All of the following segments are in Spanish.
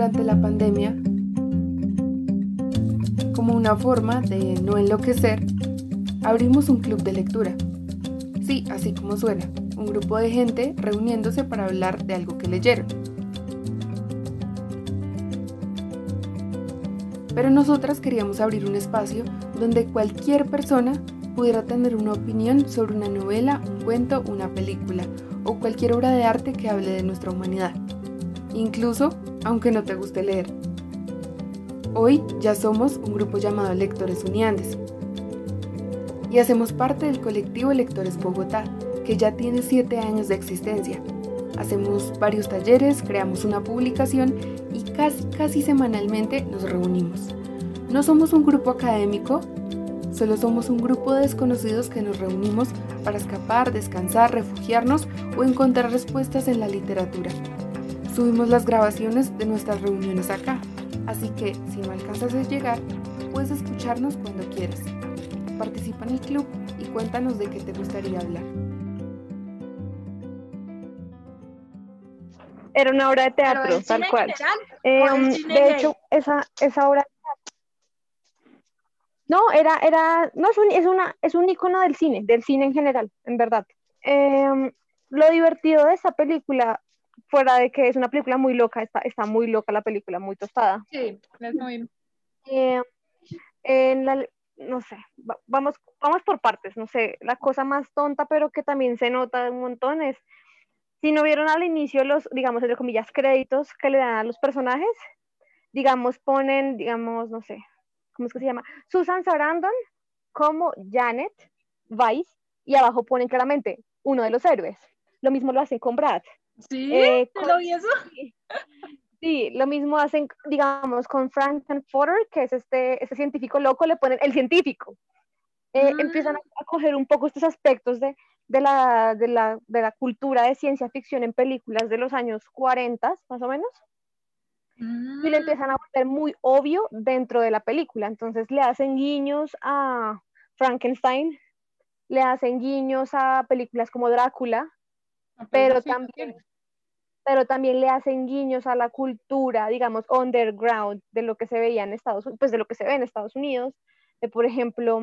durante la pandemia, como una forma de no enloquecer, abrimos un club de lectura. Sí, así como suena, un grupo de gente reuniéndose para hablar de algo que leyeron. Pero nosotras queríamos abrir un espacio donde cualquier persona pudiera tener una opinión sobre una novela, un cuento, una película o cualquier obra de arte que hable de nuestra humanidad, incluso aunque no te guste leer. Hoy ya somos un grupo llamado Lectores Uniandes y hacemos parte del colectivo Lectores Bogotá, que ya tiene siete años de existencia. Hacemos varios talleres, creamos una publicación y casi, casi semanalmente nos reunimos. No somos un grupo académico, solo somos un grupo de desconocidos que nos reunimos para escapar, descansar, refugiarnos o encontrar respuestas en la literatura. Subimos las grabaciones de nuestras reuniones acá, así que si no alcanzas a llegar, puedes escucharnos cuando quieras. Participa en el club y cuéntanos de qué te gustaría hablar. Era una obra de teatro, tal cual. Eh, um, de hecho, esa, esa obra no, era, era, no, es un, es, una, es un icono del cine, del cine en general, en verdad. Em, lo divertido de esa película, fuera de que es una película muy loca, está, está muy loca la película, muy tostada. Sí, es muy... Eh, en la, no sé, vamos, vamos por partes, no sé, la cosa más tonta, pero que también se nota un montón es, si no vieron al inicio los, digamos, entre comillas, créditos que le dan a los personajes, digamos, ponen, digamos, no sé, ¿cómo es que se llama? Susan Sarandon como Janet Weiss y abajo ponen claramente uno de los héroes. Lo mismo lo hacen con Brad. Sí, eh, lo vi eso. Sí, lo mismo hacen, digamos, con Frankenfurter, que es este, este científico loco, le ponen el científico. Eh, mm. Empiezan a, coger un poco estos aspectos de, de, la, de, la, de la cultura de ciencia ficción en películas de los años 40, más o menos y le mm. empiezan a volver muy obvio dentro de la película. Entonces le hacen guiños a Frankenstein, le hacen guiños a películas como Drácula, pero también, pero también le hacen guiños a la cultura, digamos, underground de lo que se veía en Estados Unidos, pues de lo que se ve en Estados Unidos, de, por ejemplo,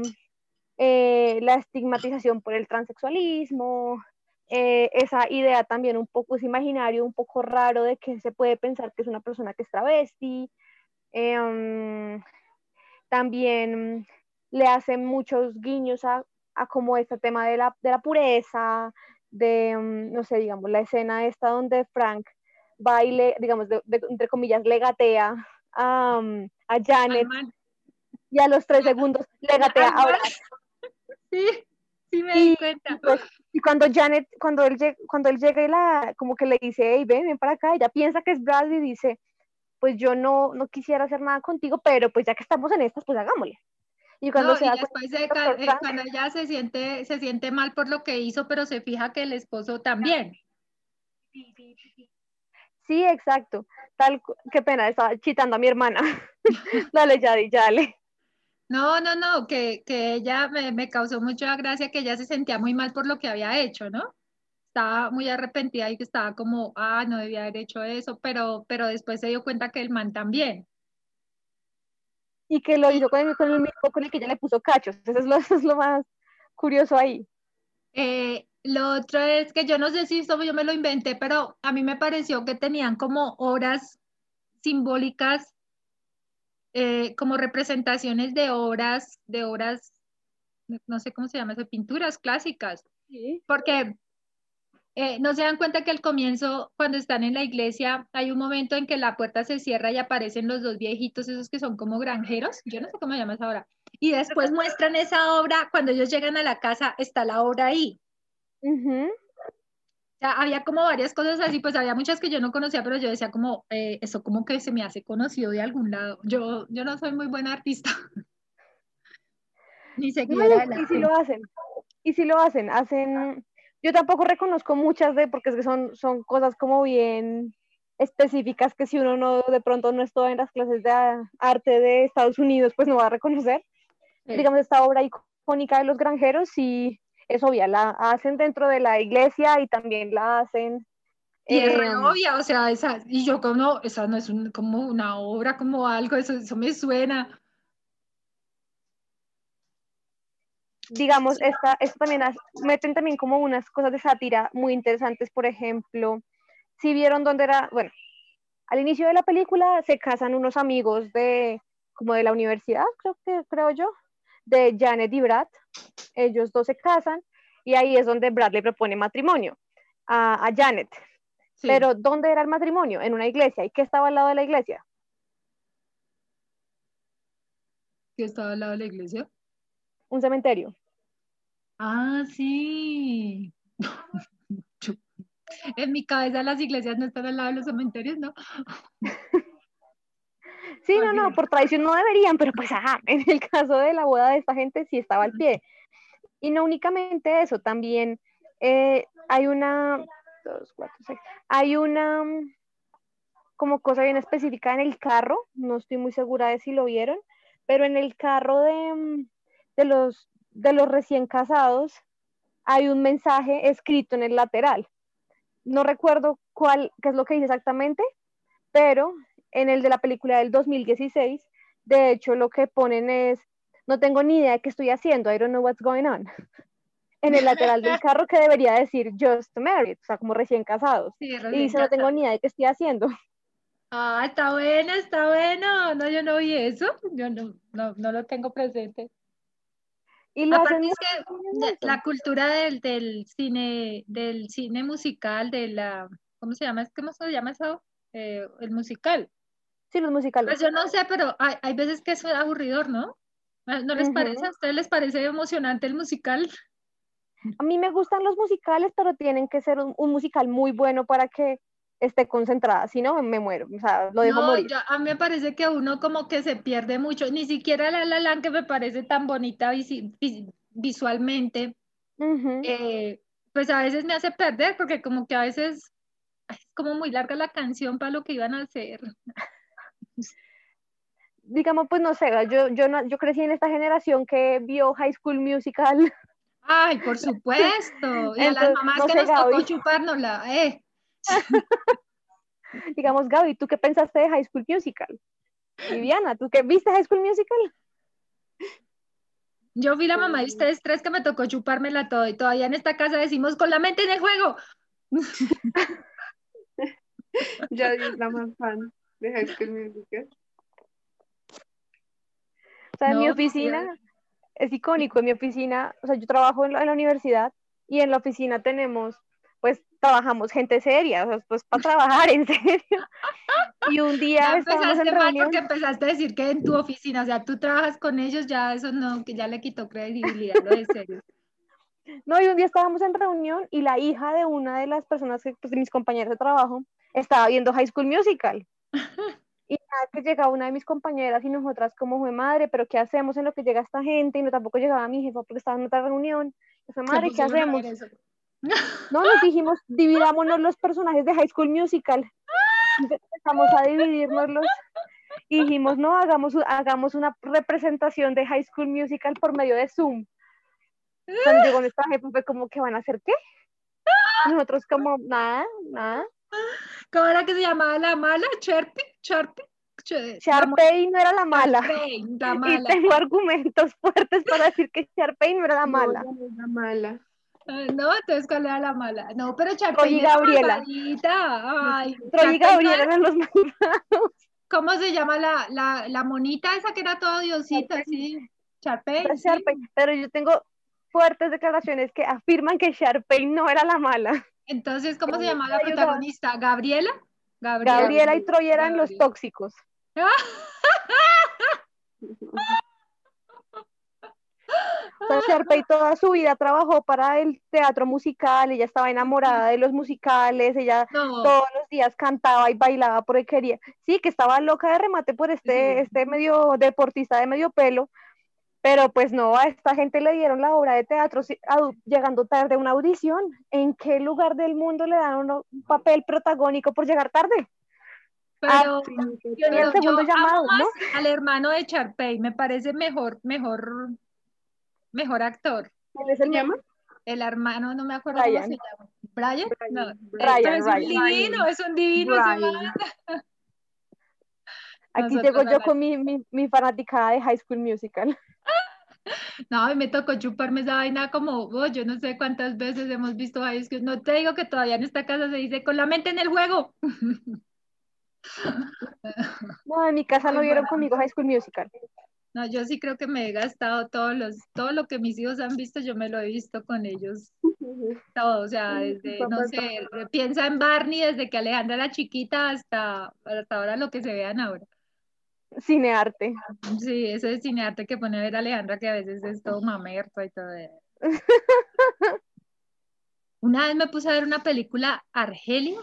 eh, la estigmatización por el transexualismo, eh, esa idea también un poco, es imaginario, un poco raro de que se puede pensar que es una persona que es travesti. Em, también le hacen muchos guiños a, a como este tema de la, de la pureza, de, em, no sé, digamos, la escena esta donde Frank baile, digamos, de, entre comillas, le gatea a, a Janet y a los tres segundos le gatea a Sí, sí me di cuenta. Pues, y cuando Janet, cuando él, cuando él llega y la, como que le dice, hey, ven, ven para acá, ella piensa que es Bradley y dice, pues yo no, no quisiera hacer nada contigo, pero pues ya que estamos en estas, pues hagámosle. Y cuando se después eh, cuando ella se siente, se siente mal por lo que hizo, pero se fija que el esposo también. Sí, exacto. Tal, qué pena, estaba chitando a mi hermana. dale, ya, dale. No, no, no, que, que ella me, me, causó mucha gracia que ella se sentía muy mal por lo que había hecho, ¿no? Estaba muy arrepentida y que estaba como, ah, no debía haber hecho eso, pero, pero después se dio cuenta que el man también. Y que lo hizo con el, con el mismo con el que ella le puso cachos. Eso es lo, eso es lo más curioso ahí. Eh, lo otro es que yo no sé si esto yo me lo inventé, pero a mí me pareció que tenían como horas simbólicas eh, como representaciones de obras, de obras, no sé cómo se llama, de pinturas clásicas. Porque eh, no se dan cuenta que al comienzo, cuando están en la iglesia, hay un momento en que la puerta se cierra y aparecen los dos viejitos, esos que son como granjeros, yo no sé cómo se llama esa obra. Y después muestran esa obra, cuando ellos llegan a la casa, está la obra ahí había como varias cosas así, pues había muchas que yo no conocía, pero yo decía como, eh, eso como que se me hace conocido de algún lado. Yo, yo no soy muy buena artista. Ni sé Y si lo hacen, y si lo hacen, hacen, yo tampoco reconozco muchas de, porque es que son, son cosas como bien específicas que si uno no, de pronto no estuvo en las clases de arte de Estados Unidos, pues no va a reconocer. Digamos, esta obra icónica de los granjeros y es obvia, la hacen dentro de la iglesia y también la hacen Y es re Em, obvia, o sea, esa, y yo como, esa no es un- como una obra, como algo, eso, eso me suena. Digamos, esta, esto también has- meten también como unas cosas de sátira muy interesantes, por ejemplo, si vieron dónde era, bueno, al inicio de la película se casan unos amigos de, como de la universidad, creo que, creo yo, de Janet y Brad, ellos dos se casan, y ahí es donde Brad le propone matrimonio a, a Janet, Sí. pero ¿dónde era el matrimonio? En una iglesia, ¿y qué estaba al lado de la iglesia? que estaba al lado de la iglesia. Un cementerio. Ah, sí. En mi cabeza las iglesias no están al lado de los cementerios, ¿no? Sí, no, no, por tradición no deberían, pero pues ajá, en el caso de la boda de esta gente sí estaba al pie. Y no únicamente eso, también eh, hay una, dos, cuatro, seis, hay una mm, como cosa bien específica en el carro, no estoy muy segura de si lo vieron, pero en el carro de, mm, de los, de los recién casados hay un mensaje escrito en el lateral. No recuerdo cuál, qué es lo que dice exactamente, pero en el de la película del 2016, de hecho lo que ponen es, no tengo ni idea de qué estoy haciendo, I don't know what's going on. En el lateral del carro que debería decir just married, o sea, como recién casados. Sí, Y recién dice, no tengo casado. ni idea de qué estoy haciendo. Ah, está bueno, está bueno. No, yo no vi eso. Yo no, no, no lo tengo presente. Y Aparte es que la, cultura del, del cine, del cine musical, de la, ¿cómo se llama? ¿Cómo se llama eso? Eh, el musical. Sí, los musicales. Pues yo no sé, pero hay, hay veces que es aburridor, ¿no? ¿No les parece? ¿A ustedes les parece emocionante el musical? A mí me gustan los musicales, pero tienen que ser un, un musical muy bueno para que esté concentrada, si no, me muero, o sea, lo dejo No, morir. yo- a mí me parece que uno como que se pierde mucho, ni siquiera La La Land que me parece tan bonita visi- vis- visualmente, Ujú. eh, pues a veces me hace perder porque como que a veces es como muy larga la canción para lo que iban a hacer. Digamos, pues no sé, yo, yo, no- yo crecí en esta generación que vio High School Musical. Ay, por supuesto, y a las Entonces, mamás no que nos tocó chupárnosla, eh. Digamos, Gaby, ¿tú qué pensaste de High School Musical? Viviana, ¿tú qué viste High School Musical? Yo fui la mamá de ustedes tres que me tocó chupármela todo y todavía en esta casa decimos con la mente en el juego. Ya es la más fan de High School Musical. O sea, en mi No, oficina es icónico, en mi oficina, o sea, yo trabajo en la, en la universidad y en la oficina tenemos, pues trabajamos gente seria, o sea, pues para trabajar en serio. Y un día Ya estábamos empezaste en mal reunión. porque empezaste a decir que en tu oficina, o sea, tú trabajas con ellos, ya eso no, que ya le quitó credibilidad, lo de serio. No, y un día estábamos en reunión y la hija de una de las personas, que, pues, de mis compañeros de trabajo, estaba viendo High School Musical. Y nada, que llegaba una de mis compañeras y nosotras como fue madre, pero ¿qué hacemos en lo que llega esta gente? Y no tampoco llegaba mi jefa porque estaba en otra reunión. Fue madre, ¿qué hacemos? No, nos dijimos, dividámonos los personajes de High School Musical. Empezamos a dividirnos los y dijimos, no, hagamos, hagamos una representación de High School Musical por medio de Zoom. Cuando llegó nuestra jefa fue como, ¿qué van a hacer qué? Y nosotros como, nada, nada. ¿Cómo era que se llamaba la mala? ¿Sharpie? ¿Sharpie? Ch- Sharpay no era la mala. Sharpay, la Y mala. tengo argumentos fuertes para decir que Sharpay no era la mala. No, no es la mala. No, entonces ¿cuál era la mala? No, pero Troy Sharpay y era Gabriela. Ay, Troy y Sharpay no Gabriel era- eran los malvados. ¿Cómo se llama la, la, la monita esa que era toda diosita? Sí. Sharpay, Pero yo tengo fuertes declaraciones que afirman que Sharpay no era la mala. Entonces, ¿cómo se llama la protagonista? ¿Gabriela? Gabriela. Gabriela y Troy eran los Gabriela. tóxicos. O sea, Sharpay toda su vida trabajó para el teatro musical, ella estaba enamorada de los musicales, ella No, todos los días cantaba y bailaba porque quería. Sí, que estaba loca de remate por este, Sí. este medio deportista de medio pelo, pero pues no, a esta gente le dieron la obra de teatro llegando tarde a una audición. ¿En qué lugar del mundo le dan uno un papel protagónico por llegar tarde? pero, ni pero el segundo yo llamado, amo más ¿no? al hermano de Sharpay, me parece mejor, mejor, mejor actor. ¿Cómo se llama? El hermano, no me acuerdo cómo Brian. se llama. Brian, no, Brian, es un divino, es un divino. Aquí llego yo con mi, mi, mi fanaticada de High School Musical. No, me tocó chuparme esa vaina como, oh, yo no sé cuántas veces hemos visto High School. No te digo que todavía en esta casa se dice con la mente en el juego. No, en mi casa no vieron conmigo High School Musical. No, yo sí creo que me he gastado todos los, todo lo que mis hijos han visto, yo me lo he visto con ellos. Todo, o sea, desde, no sé, piensa en Barney desde que Alejandra era chiquita hasta, hasta ahora lo que se vean ahora. Cinearte. Sí, eso es cinearte que pone a ver a Alejandra, que a veces es todo mamerto y todo. Una vez me puse a ver una película Argelia.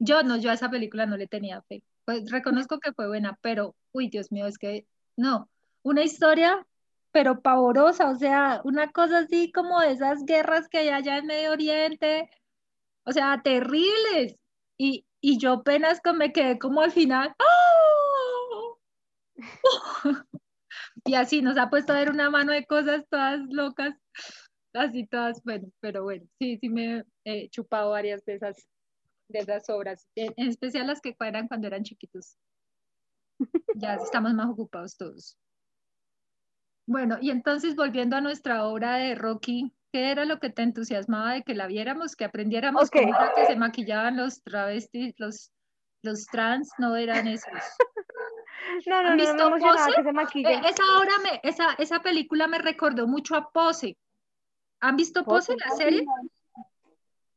Yo no, yo a esa película no le tenía fe. Pues reconozco que fue buena, pero, uy, Dios mío, es que no. Una historia, pero pavorosa, o sea, una cosa así como de esas guerras que hay allá en Medio Oriente, o sea, terribles. Y, y yo apenas me quedé como al final, ¡oh! y así nos ha puesto a ver una mano de cosas todas locas, así todas, bueno, pero bueno, sí, sí me he chupado varias de esas, de esas obras, en, especial las que cuadran cuando eran chiquitos. Ya estamos más ocupados todos. Bueno, y entonces volviendo a nuestra obra de Rocky, ¿qué era lo que te entusiasmaba de que la viéramos, que aprendiéramos cómo era que se maquillaban los travestis, los, los trans, no eran esos? No, no, no, no me que se. Eh, esa, obra me, esa, esa película me recordó mucho a Pose. ¿Han visto Pose, la serie?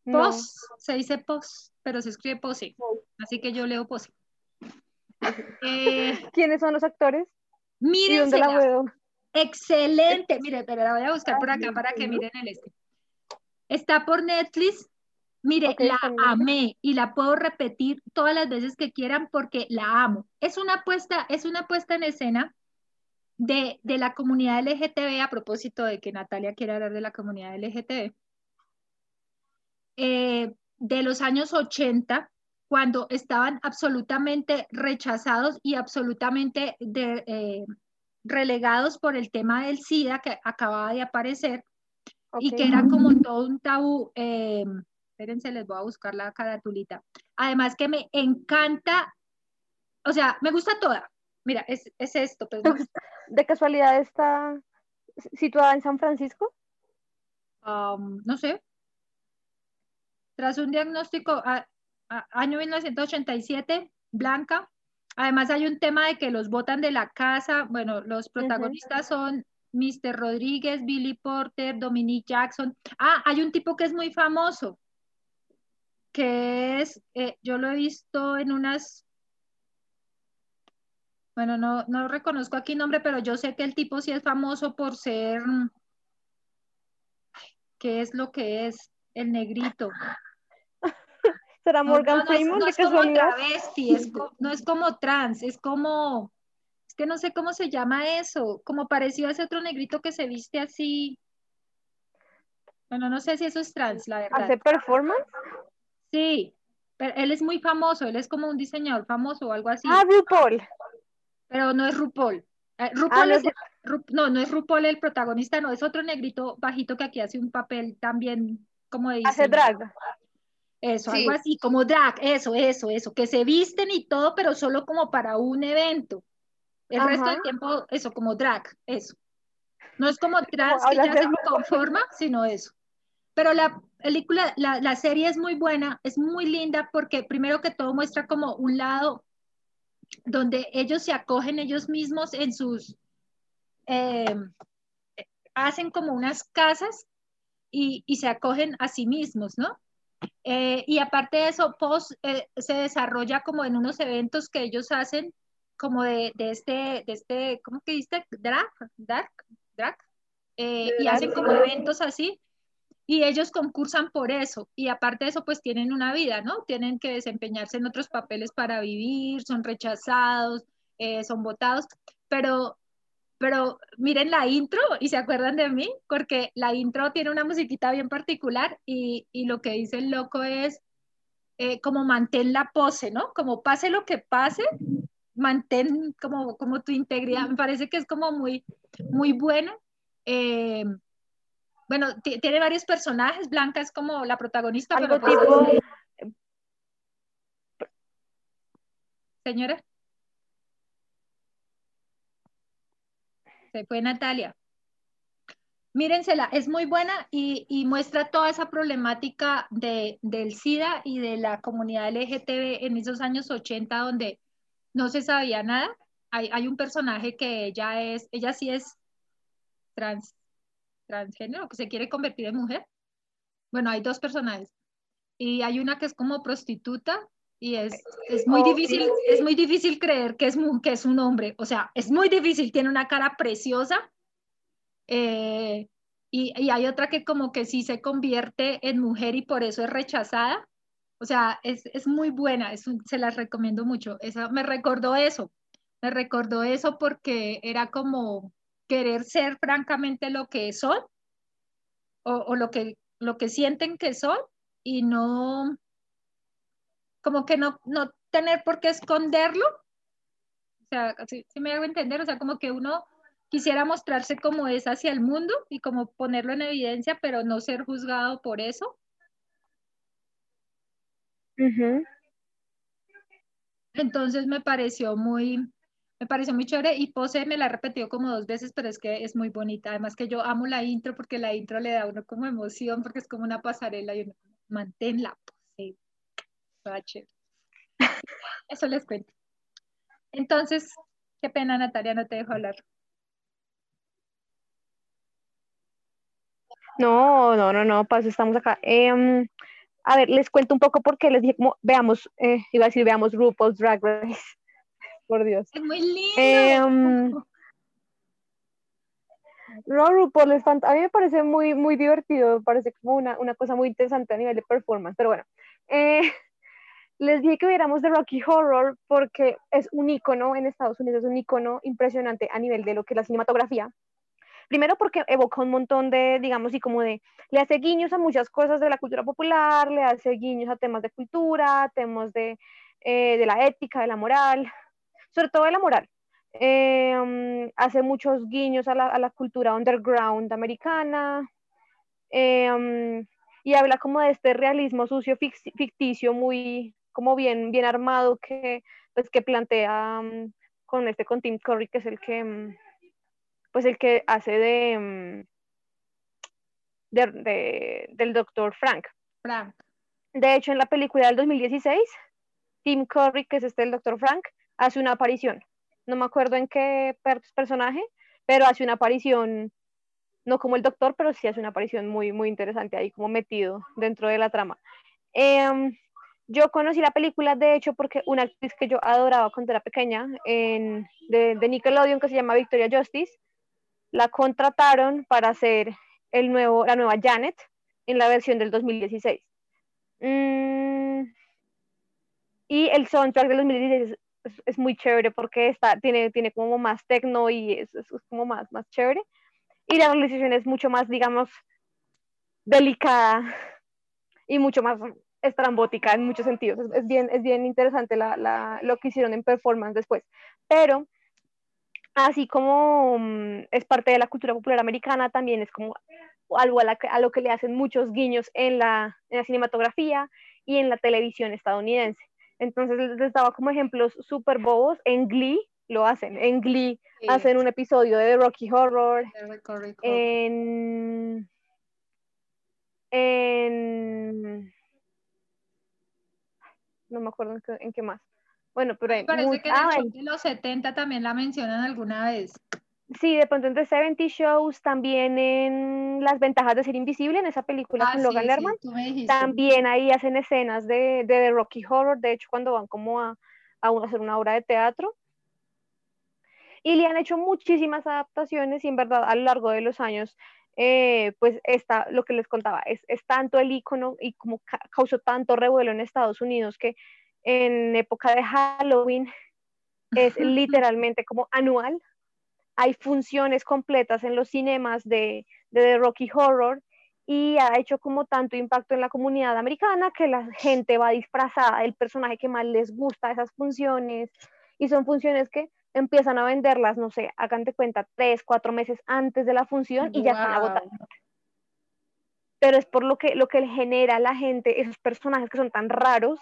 Pose, se dice Pose, pero se escribe Pose. Así que yo leo Pose. Eh, ¿Quiénes son los actores? Miren, dónde la veo? Excelente. Mire, pero la voy a buscar por acá para que miren el este. Está por Netflix. Mire, la amé y la puedo repetir todas las veces que quieran porque la amo. Es una puesta, es una puesta en escena de, de la comunidad LGTB a propósito de que Natalia quiere hablar de la comunidad LGTB. Eh, de los años 80, cuando estaban absolutamente rechazados y absolutamente de, eh, relegados por el tema del SIDA que acababa de aparecer y que era como todo un tabú. Eh, espérense, les voy a buscar la caratulita. Además que me encanta, o sea, me gusta toda. Mira, es, es esto. Pues, ¿De casualidad está situada en San Francisco? Um, no sé. Tras un diagnóstico, año 1987, Blanca, Además hay un tema de que los botan de la casa. Bueno, los protagonistas son Mr. Rodríguez, Billy Porter, Dominique Jackson. Ah, hay un tipo que es muy famoso, que es, eh, yo lo he visto en unas, bueno, no, no reconozco aquí nombre, pero yo sé que el tipo sí es famoso por ser, ¿qué es lo que es? El negrito. ¿Será Morgan Freeman no, es, como travesti, no es como trans, es como, es que no sé cómo se llama eso, como parecido a ese otro negrito que se viste así. Bueno, no sé si eso es trans, la verdad. ¿Hace performance? Sí, pero él es muy famoso, él es como un diseñador famoso o algo así. Ah, RuPaul. Pero no es RuPaul. Eh, RuPaul ah, es, no, no es RuPaul el protagonista, no, es otro negrito bajito que aquí hace un papel también como de Hace drag. Eso, algo así, como drag, eso, eso, eso, que se visten y todo, pero solo como para un evento. El resto del tiempo, eso, como drag, eso. No es como trans que ya se conforma, sino eso. Pero la película, la, la, serie es muy buena, es muy linda porque primero que todo muestra como un lado donde ellos se acogen ellos mismos en sus, eh, hacen como unas casas y, y se acogen a sí mismos, ¿no? Eh, y aparte de eso, Post eh, se desarrolla como en unos eventos que ellos hacen, como de, de este, de este, ¿cómo que dice? Drag, drag, drag. Eh, y hacen como eventos así. Y ellos concursan por eso. Y aparte de eso, pues tienen una vida, ¿no? Tienen que desempeñarse en otros papeles para vivir, son rechazados, son votados. Pero pero miren la intro y se acuerdan de mí, porque la intro tiene una musiquita bien particular y, y lo que dice el loco es eh, como mantén la pose, ¿no? Como pase lo que pase, mantén como, como tu integridad. Me parece que es como muy, muy bueno. Eh, bueno, tiene varios personajes, Blanca es como la protagonista, pero pues tipo... Señora. Se fue Natalia. Mírensela, es muy buena y, muestra toda esa problemática de, del SIDA y de la comunidad LGTB en esos años 80 donde no se sabía nada. Hay, hay un personaje que ella es, ella sí es trans, transgénero, que se quiere convertir en mujer. Bueno, hay dos personajes. Y hay una que es como prostituta y es, es muy oh, difícil, es muy difícil creer que es, que es un hombre. O sea, es muy difícil, tiene una cara preciosa eh, y, y, hay otra que como que sí se convierte en mujer y por eso es rechazada. O sea, es, es muy buena, es se las recomiendo mucho. Esa, me recordó eso, me recordó eso porque era como querer ser francamente lo que son o, o lo, que, lo que sienten que son y no, como que no, no tener por qué esconderlo. O sea, si, si me hago entender, o sea, como que uno quisiera mostrarse como es hacia el mundo y como ponerlo en evidencia, pero no ser juzgado por eso. Entonces me pareció muy, me pareció muy chévere y Pose me la ha repetido como dos veces, pero es que es muy bonita. Además que yo amo la intro porque la intro le da a uno como emoción porque es como una pasarela y uno mantén la pose. Eso les cuento. Entonces, qué pena Natalia, no te dejo hablar. No, no, no, no, pues estamos acá. Em, a ver, les cuento un poco porque les dije como, veamos, eh, iba a decir, veamos RuPaul's Drag Race. Por Dios. Es muy lindo. Eh, no, RuPaul es a mí me parece muy, muy divertido, parece como una, una cosa muy interesante a nivel de performance, pero bueno. Eh, les dije que viéramos The Rocky Horror porque es un icono en Estados Unidos, es un icono impresionante a nivel de lo que es la cinematografía. Primero porque evoca un montón de, digamos, y como de, le hace guiños a muchas cosas de la cultura popular, le hace guiños a temas de cultura, temas de, eh, de la ética, de la moral, sobre todo de la moral. Em, hace muchos guiños a la, a la cultura underground americana em, y habla como de este realismo sucio ficticio muy como bien bien armado que pues que plantea mm, con este con Tim Curry que es el que mm, pues el que hace de, mm, de, del doctor Frank. Frank. De hecho, en la película del 2016, Tim Curry, que es este el doctor Frank, hace una aparición. No me acuerdo en qué personaje, pero hace una aparición, no como el doctor, pero sí hace una aparición muy, muy interesante ahí, como metido dentro de la trama. Em, yo conocí la película, de hecho, porque una actriz que yo adoraba cuando era pequeña, de, de Nickelodeon, que se llama Victoria Justice, la contrataron para hacer el nuevo, la nueva Janet en la versión del 2016. Mm, y el soundtrack del 2016 es, muy chévere porque está, tiene, tiene como más techno y es, como más, más chévere. Y la realización es mucho más, digamos, delicada y mucho más estrambótica en muchos sentidos. Es, bien, es bien interesante lo que hicieron en performance después. Pero así como mm, es parte de la cultura popular americana, también es como algo a, lo que le hacen muchos guiños en la, cinematografía y en la televisión estadounidense. Entonces les daba como ejemplos súper bobos. En Glee lo hacen. En Glee hacen un episodio de Rocky Horror. En, en, no me acuerdo en qué más. Bueno, pero hay Parece que en ah, los 70 también la mencionan alguna vez. Sí, de pronto entre 70 Shows, también en Las ventajas de ser invisible, en esa película ah, con Logan Lerman, también ahí hacen escenas de, de, Rocky Horror, de hecho cuando van como a, a hacer una obra de teatro. Y le han hecho muchísimas adaptaciones y en verdad a lo largo de los años, eh, pues está lo que les contaba, es, es tanto el icono y como causó tanto revuelo en Estados Unidos que en época de Halloween es literalmente como anual. Hay funciones completas en los cinemas de, de Rocky Horror y ha hecho como tanto impacto en la comunidad americana que la gente va disfrazada del personaje que más les gusta esas funciones y son funciones que empiezan a venderlas, no sé, hagan de cuenta, tres, cuatro meses antes de la función y ya están agotadas. pero es por lo que, lo que genera a la gente, esos personajes que son tan raros,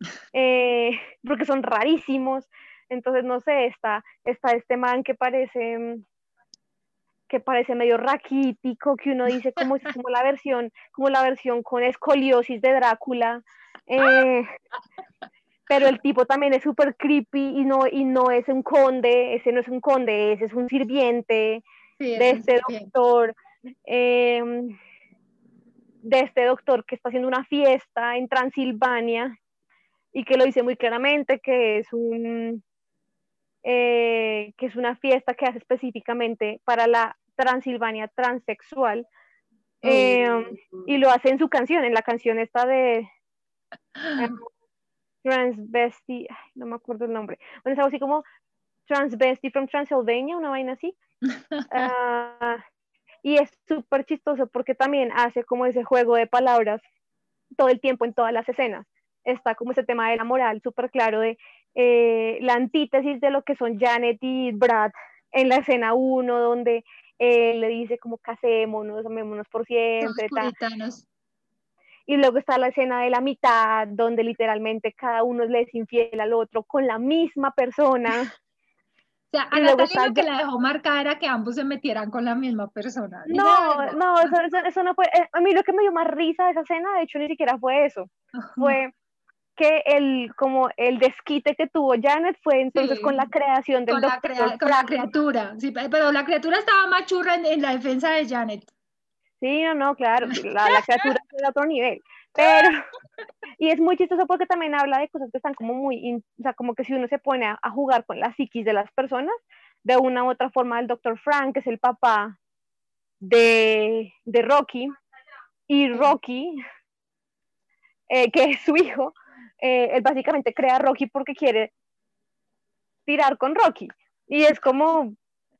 eh, porque son rarísimos. Entonces, no sé, está, está este man que parece que parece medio raquítico, que uno dice como es como la versión, como la versión con escoliosis de Drácula. Eh, pero el tipo también es súper creepy y no, y no es un conde, ese no es un conde, ese es un sirviente de este doctor. Em, de este doctor que está haciendo una fiesta en Transilvania y que lo dice muy claramente que es un eh, que es una fiesta que hace específicamente para la Transilvania transexual em, y lo hace en su canción, en la canción esta de Transvesti, no me acuerdo el nombre, bueno, es algo así como Transvesti from Transylvania, una vaina así. Ah, y es súper chistoso porque también hace como ese juego de palabras todo el tiempo en todas las escenas. Está como ese tema de la moral súper claro de eh, la antítesis de lo que son Janet y Brad en la escena 1, donde él le dice como casémonos, amémonos por siempre. Y luego está la escena de la mitad, donde literalmente cada uno le es infiel al otro con la misma persona. O sea, a Natalia lo que la dejó marcada era que ambos se metieran con la misma persona. No, no, eso, no fue. Eh, a mí lo que me dio más risa de esa escena, de hecho, ni siquiera fue eso. Fue que el, como el desquite que tuvo Janet fue entonces con la creación del con La con la criatura, sí, pero la criatura estaba más churra en, la defensa de Janet. Sí, no, no, claro, la, la criatura es de otro nivel. Pero, y es muy chistoso porque también habla de cosas que están como muy, o sea, como que si uno se pone a, jugar con la psiquis de las personas, de una u otra forma, el doctor Frank, que es el papá de, de Rocky, y Rocky, eh, que es su hijo, eh, él básicamente crea a Rocky porque quiere tirar con Rocky. Y es como,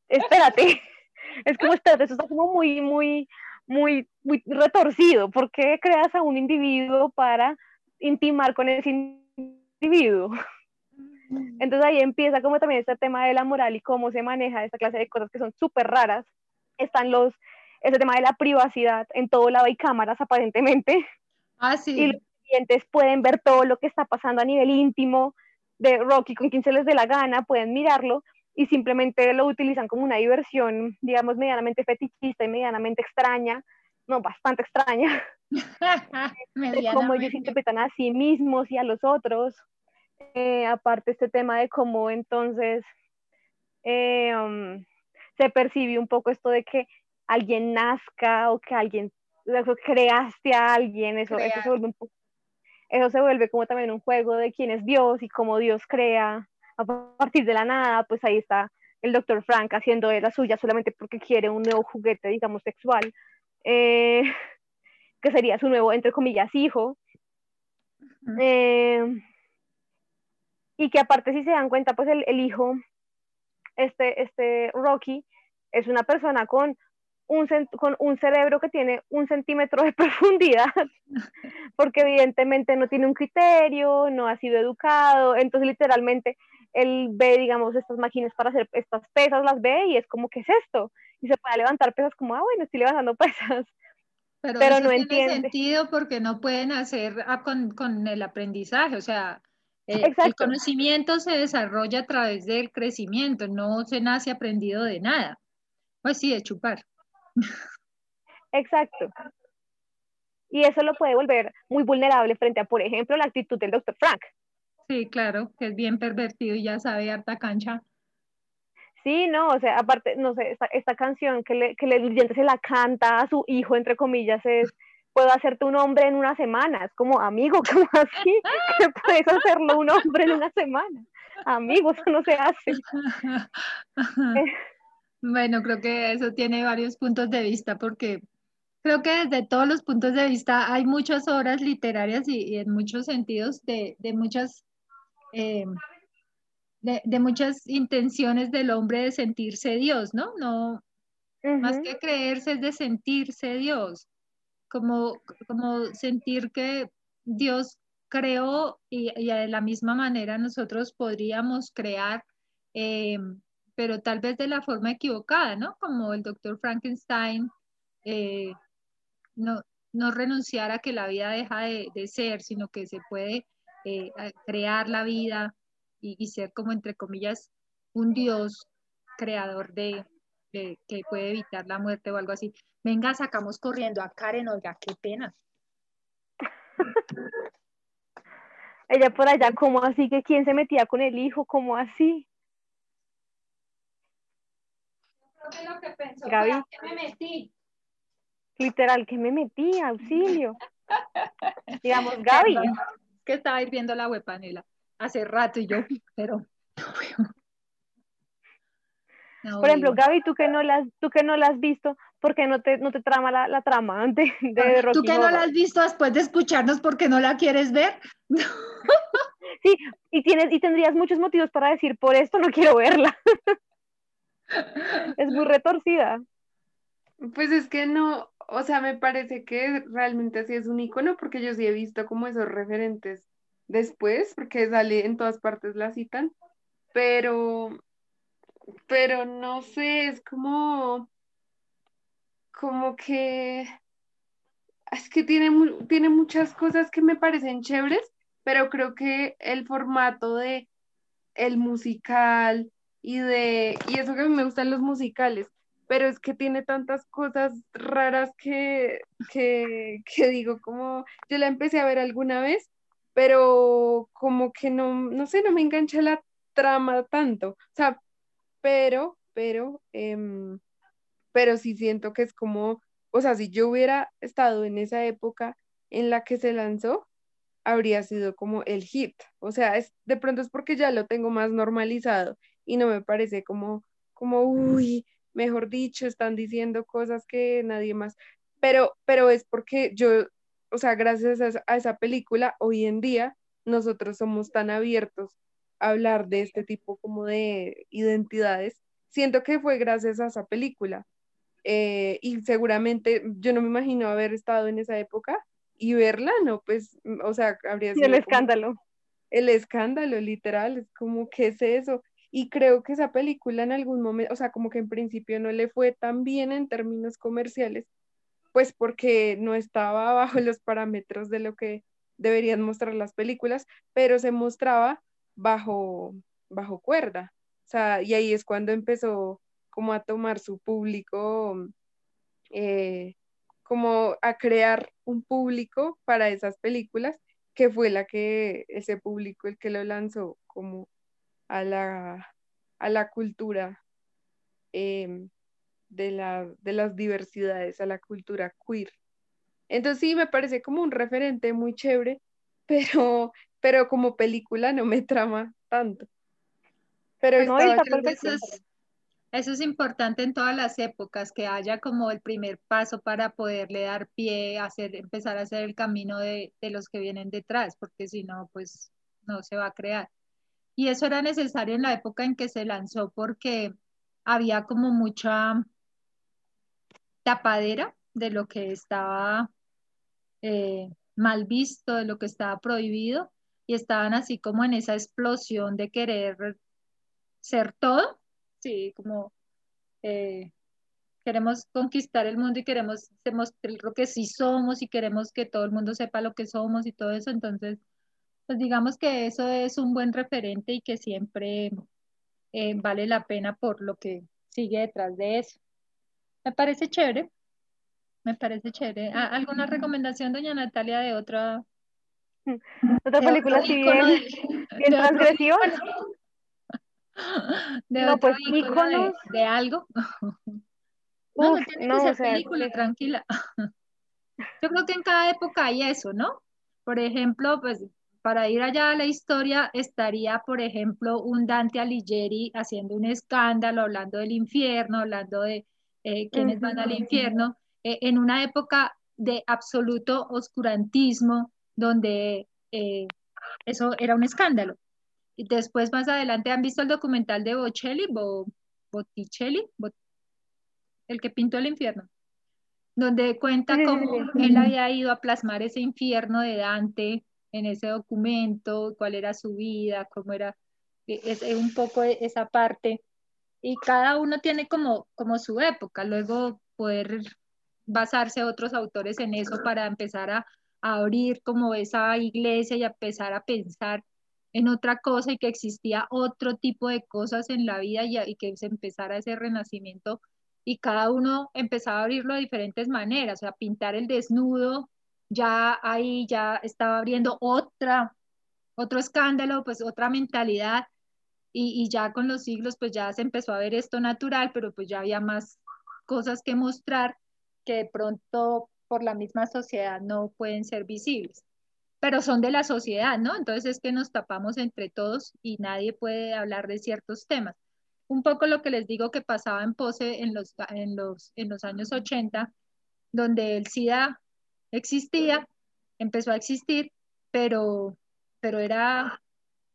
espérate, es como, espérate, eso está como muy, muy, muy, muy retorcido. ¿Por qué creas a un individuo para intimar con ese individuo? Entonces ahí empieza como también este tema de la moral y cómo se maneja esta clase de cosas que son súper raras. Están los, ese tema de la privacidad, en todo lado hay cámaras aparentemente. Ah, sí. Y los clientes pueden ver todo lo que está pasando a nivel íntimo de Rocky con quien se les dé la gana, pueden mirarlo y simplemente lo utilizan como una diversión, digamos, medianamente fetichista y medianamente extraña, no, bastante extraña, cómo ellos interpretan a sí mismos y a los otros. Eh, aparte este tema de cómo entonces eh, um, se percibe un poco esto de que alguien nazca o que alguien creaste a alguien, eso, eso, se vuelve un poco, eso se vuelve como también un juego de quién es Dios y cómo Dios crea a partir de la nada, pues ahí está el doctor Frank haciendo de la suya solamente porque quiere un nuevo juguete, digamos, sexual, eh, que sería su nuevo, entre comillas, hijo. Eh, y que aparte, si se dan cuenta, pues el, el, hijo, este, este Rocky, es una persona con un, con un cerebro que tiene un centímetro de profundidad, porque evidentemente no tiene un criterio, no ha sido educado, entonces literalmente él ve, digamos, estas máquinas para hacer estas pesas, las ve y es como, ¿qué es esto? Y se puede levantar pesas como, ah, bueno, estoy levantando pesas. Pero, no tiene entiende. sentido porque no pueden hacer ah, con, con, el aprendizaje, o sea, eh, el conocimiento se desarrolla a través del crecimiento, no se nace aprendido de nada. Pues sí, de chupar. Exacto. Y eso lo puede volver muy vulnerable frente a, por ejemplo, la actitud del doctor Frank. Sí, claro, que es bien pervertido y ya sabe harta cancha. Sí, no, o sea, aparte, no sé, esta, canción que le, que le se la canta a su hijo, entre comillas, es puedo hacerte un hombre en una semana. Es como, amigo, ¿cómo así? Que puedes hacerlo un hombre en una semana. Amigo, eso no se hace. Bueno, creo que eso tiene varios puntos de vista porque creo que desde todos los puntos de vista hay muchas obras literarias y, y en muchos sentidos de, de muchas eh, de, muchas intenciones del hombre de sentirse Dios, ¿no? No, más que creerse es de sentirse Dios, como, como sentir que Dios creó y, de la misma manera nosotros podríamos crear, eh, pero tal vez de la forma equivocada, ¿no? Como el doctor Frankenstein, eh, no, no renunciar a que la vida deja de, ser, sino que se puede eh, crear la vida y, ser como, entre comillas, un Dios creador de, que puede evitar la muerte o algo así. Venga, sacamos corriendo a Karen, oiga, qué pena. Ella por allá, ¿cómo así? ¿Que quién se metía con el hijo? ¿Cómo así? Creo que lo que pensó Gaby. que me metí. Literal, que me metí, auxilio. Digamos, Gaby. Que estaba ir viendo la web panela hace rato y yo, pero Por ejemplo, Gaby, tú que no la, tú que no la has visto, ¿por qué no te, no te trama la, la trama de, de Rocky ¿Tú que no la has visto después de escucharnos porque no la quieres ver? sí, y, tienes, y tendrías muchos motivos para decir, por esto no quiero verla. es muy retorcida. Pues es que no, o sea, me parece que realmente sí es un icono porque yo sí he visto como esos referentes después, porque sale en todas partes la citan, pero, pero no sé, es como, como que, es que tiene, tiene muchas cosas que me parecen chéveres, pero creo que el formato de el musical y de, y eso que a mí me gustan los musicales, pero es que tiene tantas cosas raras que, que, que digo, como yo la empecé a ver alguna vez, pero como que no, no sé, no me engancha la trama tanto, o sea, pero, pero, em, pero sí siento que es como, o sea, si yo hubiera estado en esa época en la que se lanzó, habría sido como el hit, o sea, es, de pronto es porque ya lo tengo más normalizado y no me parece como, como, uy, mejor dicho, están diciendo cosas que nadie más, pero, pero es porque yo, o sea, gracias a, esa película, hoy en día nosotros somos tan abiertos a hablar de este tipo como de identidades. Siento que fue gracias a esa película. Eh, y seguramente yo no me imagino haber estado en esa época y verla, no, pues, o sea, habría sido... el escándalo. El escándalo, literal, es como, ¿qué es eso? Y creo que esa película en algún momento, o sea, como que en principio no le fue tan bien en términos comerciales, pues porque no estaba bajo los parámetros de lo que deberían mostrar las películas, pero se mostraba bajo, bajo cuerda. O sea, y ahí es cuando empezó como a tomar su público, eh, como a crear un público para esas películas, que fue la que ese público el que lo lanzó como a la, a la cultura em, de, la, de las diversidades, a la cultura queer. Entonces sí, me parece como un referente muy chévere, pero, pero como película no me trama tanto. Pero no, eso, es, eso es importante en todas las épocas, que haya como el primer paso para poderle dar pie, hacer, empezar a hacer el camino de, de los que vienen detrás, porque si no, pues no se va a crear. Y eso era necesario en la época en que se lanzó porque había como mucha tapadera de lo que estaba eh, mal visto, de lo que estaba prohibido, y estaban así como en esa explosión de querer ser todo, sí, como eh, queremos conquistar el mundo y queremos demostrar lo que sí somos y queremos que todo el mundo sepa lo que somos y todo eso, entonces pues digamos que eso es un buen referente y que siempre eh, vale la pena por lo que sigue detrás de eso. Me parece chévere, me parece chévere. ¿Alguna recomendación, doña Natalia, de otra? ¿Otra película así bien, bien transgresiva? De no, pues íconos. De, algo. no, no que ser película, tranquila. Yo creo que en cada época hay eso, ¿no? Por ejemplo, pues para ir allá a la historia estaría, por ejemplo, un Dante Alighieri haciendo un escándalo, hablando del infierno, hablando de eh, quienes van al infierno, eh, en una época de absoluto oscurantismo, donde eh, eso era un escándalo. Y después, más adelante, han visto el documental de Bocelli, Botticelli, el que pintó el infierno, donde cuenta cómo él había ido a plasmar ese infierno de Dante en ese documento, cuál era su vida, cómo era, e, es, un poco e, esa parte. Y cada uno tiene como, como su época, luego poder basarse otros autores en eso para empezar a, abrir como esa iglesia y a empezar a pensar en otra cosa y que existía otro tipo de cosas en la vida y, y, que se empezara ese renacimiento y cada uno empezaba a abrirlo de diferentes maneras, o sea, pintar el desnudo, ya ahí ya estaba abriendo otra, otro escándalo, pues otra mentalidad y, y ya con los siglos pues ya se empezó a ver esto natural, pero pues ya había más cosas que mostrar que de pronto por la misma sociedad no pueden ser visibles, pero son de la sociedad, ¿no? Entonces es que nos tapamos entre todos y nadie puede hablar de ciertos temas. Un poco lo que les digo que pasaba en Pose en los, en los, en los años 80, donde el SIDA existía, empezó a existir, pero, pero era,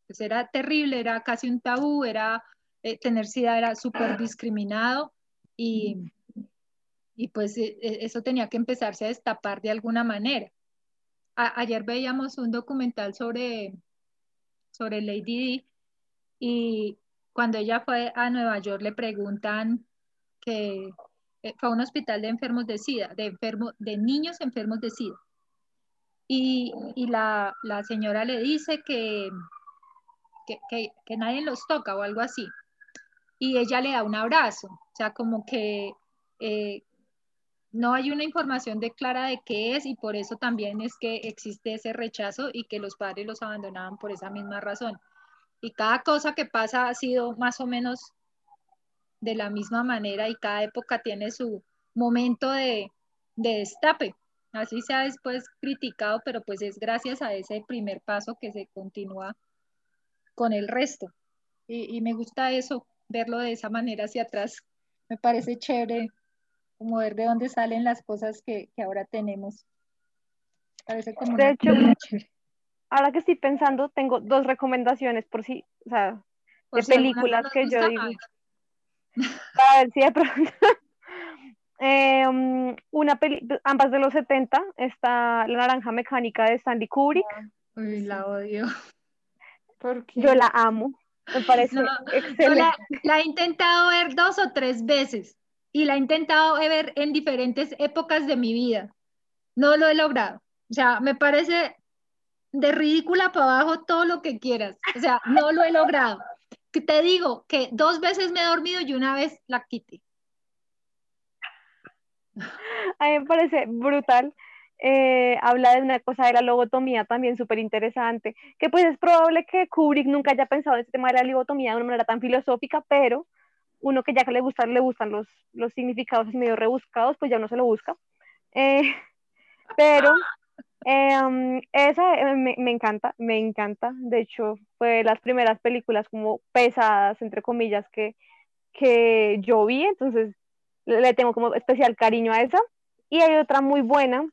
pues era terrible, era casi un tabú, era, eh, tener SIDA era súper discriminado y, y pues e, e, eso tenía que empezarse a destapar de alguna manera. ayer veíamos un documental sobre, sobre Lady y cuando ella fue a Nueva York le preguntan que fue a un hospital de enfermos de SIDA, de, enfermo, de niños enfermos de SIDA. Y, la, señora le dice que, que nadie los toca o algo así. Y ella le da un abrazo, o sea, como que eh, no hay una información de clara de qué es y por eso también es que existe ese rechazo y que los padres los abandonaban por esa misma razón. Y cada cosa que pasa ha sido más o menos de la misma manera y cada época tiene su momento de, de destape. Así se ha después criticado, pero pues es gracias a ese primer paso que se continúa con el resto. Y, y me gusta eso, verlo de esa manera hacia atrás. Me parece chévere como ver de dónde salen las cosas que, que ahora tenemos. Parece como de hecho, ahora que estoy pensando, tengo dos recomendaciones por si, o sea, de películas que yo digo. A ver si de pronto. eh, una peli ambas de los 70, está La Naranja Mecánica de Stanley Kubrick. Uy, la odio. Porque yo la amo. Me parece excelente. La, la, he intentado ver dos o tres veces y la he intentado ver en diferentes épocas de mi vida. No lo he logrado. O sea, me parece de ridícula para abajo todo lo que quieras. O sea, no lo he logrado. Que te digo que dos veces me he dormido y una vez la quité. A mí me parece brutal. Eh, habla de una cosa de la lobotomía también súper interesante, que pues es probable que Kubrick nunca haya pensado en este tema de la lobotomía de una manera tan filosófica, pero uno que ya que le gustan, le gustan los, los significados medio rebuscados, pues ya uno se lo busca. Eh, pero eh, esa eh, me, me, encanta, me encanta. De hecho, fue de las primeras películas como pesadas, entre comillas, que, que yo vi, entonces le tengo como especial cariño a esa. Y hay otra muy buena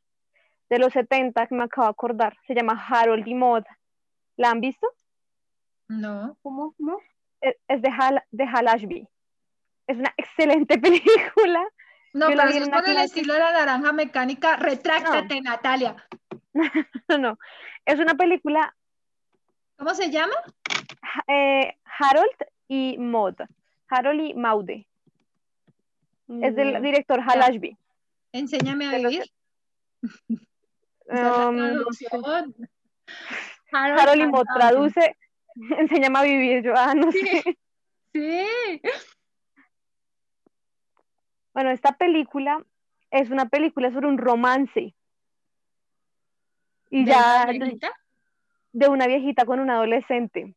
de los 70 que me acabo de acordar, se llama Harold y Maud. ¿La han visto? No. ¿Cómo? ¿No? Es, es de, Hal, de Hal Ashby es una excelente película. No, pero eso es por el estilo de la naranja mecánica. Retráctate, no. Natalia. no, no, es una película. ¿Cómo se llama? Eh, Harold y Maud. Harold y Maude. Mm. Es del director Hal ya. Ashby. Enséñame a vivir. um, Harold, Harold y Maud traduce. Enséñame a vivir. Yo, ah, no sí. sé. Sí. Bueno, esta película es una película sobre un romance. Y ¿De ya. Una viejita? De una viejita con un adolescente.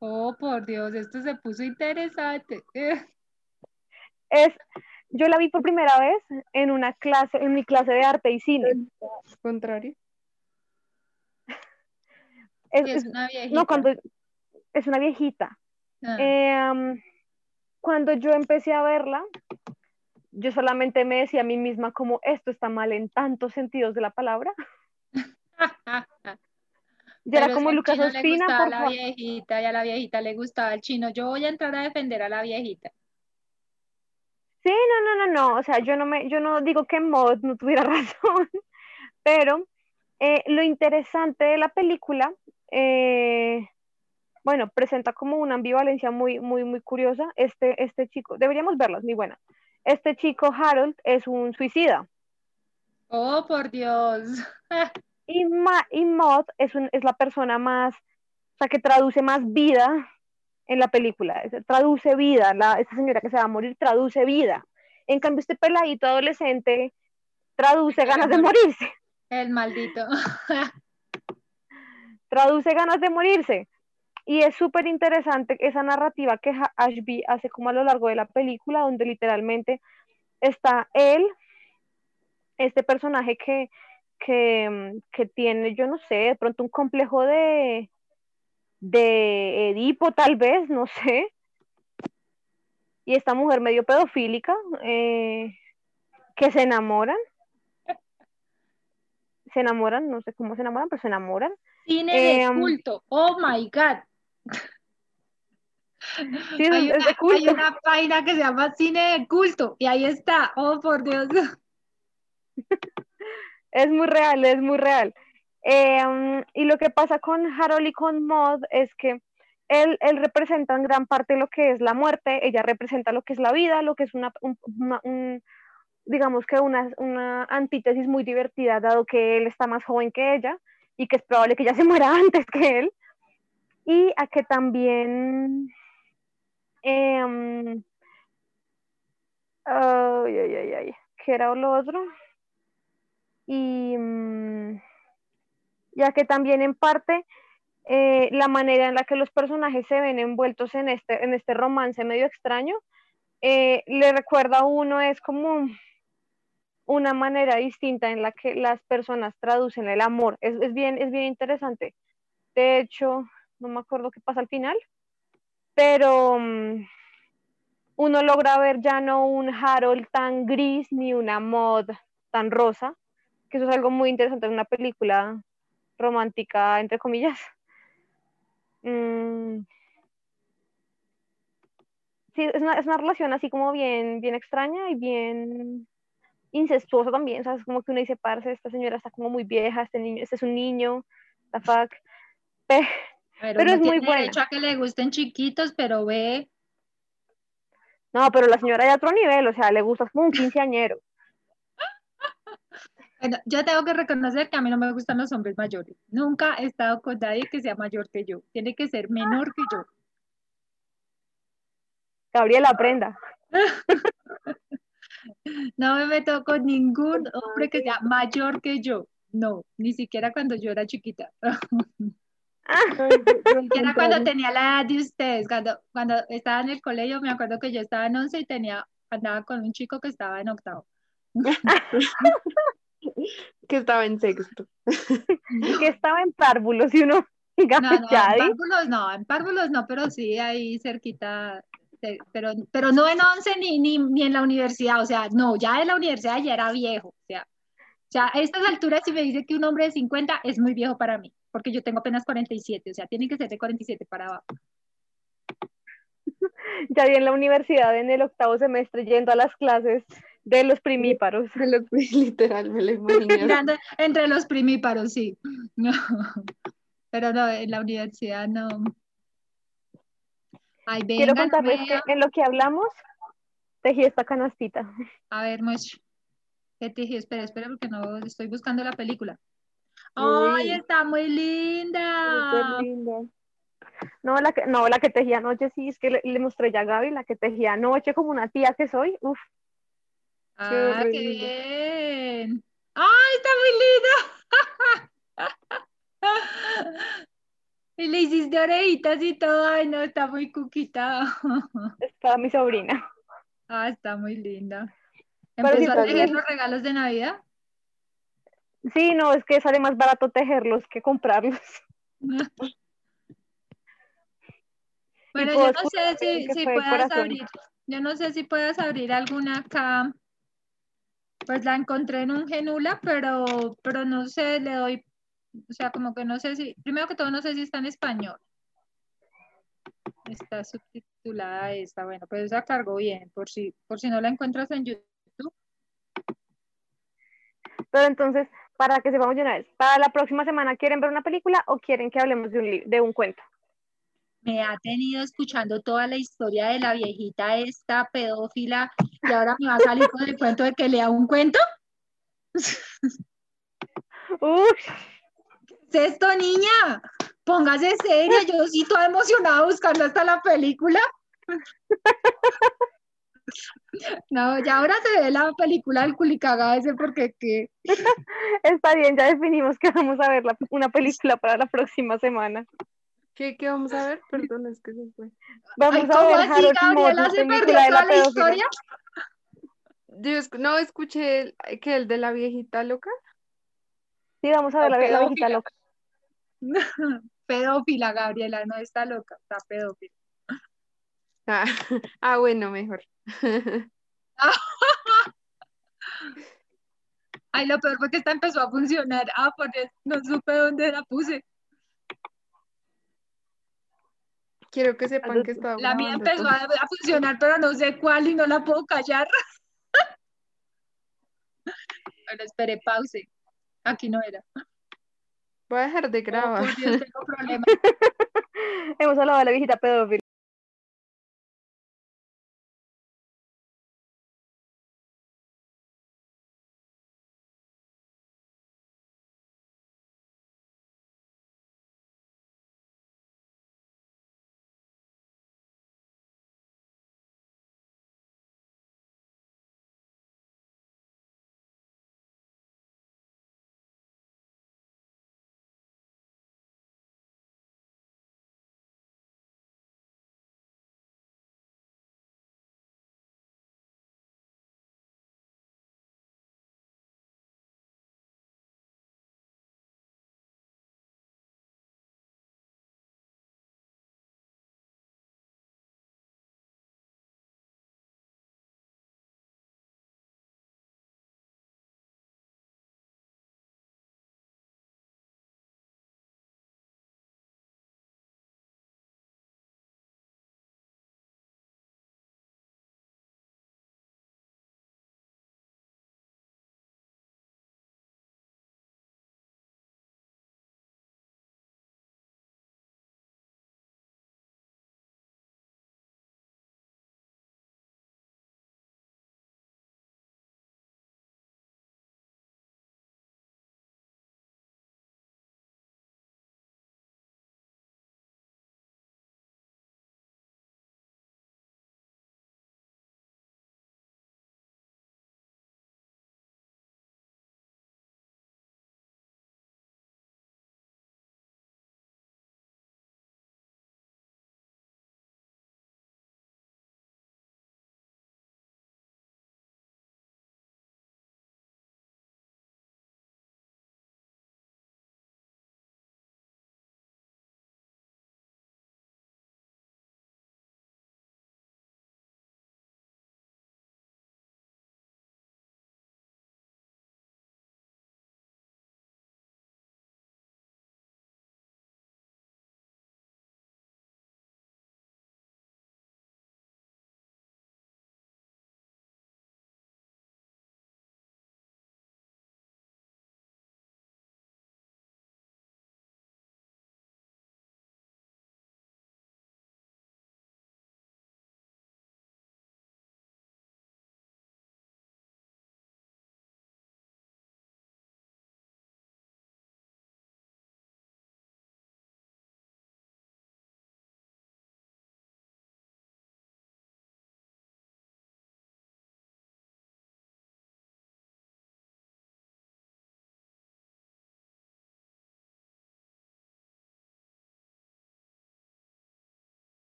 Oh, por Dios, esto se puso interesante. Es, yo la vi por primera vez en una clase, en mi clase de arte y cine. Contrario. Es, sí, es una viejita. No, cuando es una viejita. Ah. Eh, um, cuando yo empecé a verla, yo solamente me decía a mí misma como esto está mal en tantos sentidos de la palabra. ya era como Lucas Ospina, por la viejita y a la viejita le gustaba el chino. Yo voy a entrar a defender a la viejita. Sí, no, no, no, no. O sea, yo no me, yo no digo que Mod no tuviera razón, pero eh, lo interesante de la película, eh, bueno, presenta como una ambivalencia muy, muy, muy curiosa. Este, este chico, deberíamos verla, es muy buena este chico Harold es un suicida. Oh, por Dios. y, Ma y Maud es, un, es la persona más, o sea, que traduce más vida en la película. Traduce vida. La, esta señora que se va a morir traduce vida. En cambio, este peladito adolescente traduce ganas de morirse. El maldito. traduce ganas de morirse. Y es súper interesante esa narrativa que Ashby hace como a lo largo de la película, donde literalmente está él, este personaje que, que, que tiene, yo no sé, de pronto un complejo de, de Edipo tal vez, no sé. Y esta mujer medio pedofílica, eh, que se enamoran. Se enamoran, no sé cómo se enamoran, pero se enamoran. Cine de em, culto, oh my god. Hay, una, página que se llama Cine de Culto y ahí está. Oh, por Dios. es muy real, es muy real. Em, y lo que pasa con Harold y con Maud es que él, él, representa en gran parte lo que es la muerte, ella representa lo que es la vida, lo que es una, digamos que una, una, antítesis muy divertida, dado que él está más joven que ella y que es probable que ella se muera antes que él. Y a que también eh, ay, ay, ay, ay, ¿qué era lo otro? Y mm, ya que también en parte eh, la manera en la que los personajes se ven envueltos en este, en este romance medio extraño, eh, le recuerda a uno, es como una manera distinta en la que las personas traducen el amor. Es, es, bien, es bien interesante. De hecho, no me acuerdo qué pasa al final, pero mm, uno logra ver ya no un Harold tan gris ni una mod tan rosa, que eso es algo muy interesante en una película romántica, entre comillas. Mm. Sí, es una, es una, relación así como bien, bien extraña y bien incestuosa también, ¿sabes? Como que uno dice, parce, esta señora está como muy vieja, este niño, este es un niño, the fuck. Pero, es muy buena. derecho a que le gusten chiquitos, pero ve. No, pero la señora de otro nivel, o sea, le gusta como un quinceañero. Bueno, yo tengo que reconocer que a mí no me gustan los hombres mayores. Nunca he estado con nadie que sea mayor que yo. Tiene que ser menor que yo. Gabriela, aprenda. no me meto con ningún hombre que sea mayor que yo. No, ni siquiera cuando yo era chiquita. era cuando tenía la edad de ustedes, cuando, cuando estaba en el colegio, me acuerdo que yo estaba en 11 y tenía, andaba con un chico que estaba en octavo. que estaba en sexto. que estaba en párvulos y uno... No, no, en párvulos no, en párvulos no, pero sí ahí cerquita, pero, pero no en 11 ni, ni, ni en la universidad, o sea, no, ya en la universidad ya era viejo, o sea, ya a estas alturas si me dice que un hombre de 50 es muy viejo para mí porque yo tengo apenas 47, o sea, tiene que ser de 47 para abajo. Ya vi en la universidad en el octavo semestre yendo a las clases de los primíparos. De los, literal, me lo imagino. Entre los primíparos, sí. Pero no, en la universidad no. Ay, Quiero contarles que en lo que hablamos, tejí esta canastita. A ver, muestra. ¿Qué tejí? Espera, espera, porque no estoy buscando la película. ¡Ay, está muy linda! No, la que, no, la que tejía anoche, sí, es que le, mostré ya a Gaby, la que tejía anoche como una tía que soy, uf. Ah, qué, bien. ¡Ay, está muy linda! y le hiciste orejitas y todo, ay, no, está muy cuquita. está mi sobrina. Ah, está muy linda. ¿Empezó a tejer los regalos de Navidad? Sí, no, es que sale más barato tejerlos que comprarlos. Bueno, yo no sé si, si puedas abrir, yo no sé si puedas abrir alguna acá. Pues la encontré en un genula, pero, pero no sé, le doy, o sea, como que no sé si, primero que todo no sé si está en español. Está subtitulada esta, bueno, pues esa cargo bien, por si, por si no la encuentras en YouTube. Pero entonces, para que sepamos de una vez, para la próxima semana, ¿quieren ver una película o quieren que hablemos de un, de un cuento? Me ha tenido escuchando toda la historia de la viejita esta pedófila y ahora me va a salir con el cuento de que lea un cuento. Uy, ¿Qué es esto, niña? Póngase seria, yo sí toda emocionada buscando hasta la película. No, ya ahora se ve la película del Culicaga ese porque que está bien, ya definimos que vamos a ver la- una película para la próxima semana. ¿Qué, qué vamos a ver? Perdón, es que se fue. Vamos Ay, a ¿cómo ver así, Harold Gabriela se perdió toda la historia? No escuché el, que el de la viejita loca. Sí, vamos a ver la, La la viejita loca. pedófila, Gabriela, no está loca, está pedófila. Ah, ah, bueno, mejor. Ay, lo peor fue que esta empezó a funcionar. Ah, por eso no supe dónde la puse. Quiero que sepan que estaba La mía empezó a, a funcionar, pero no sé cuál y no la puedo callar. Bueno, espere, pause. Aquí no era. Voy a dejar de Oh, grabar. por Dios, tengo problemas. Hemos hablado de la viejita pedófila.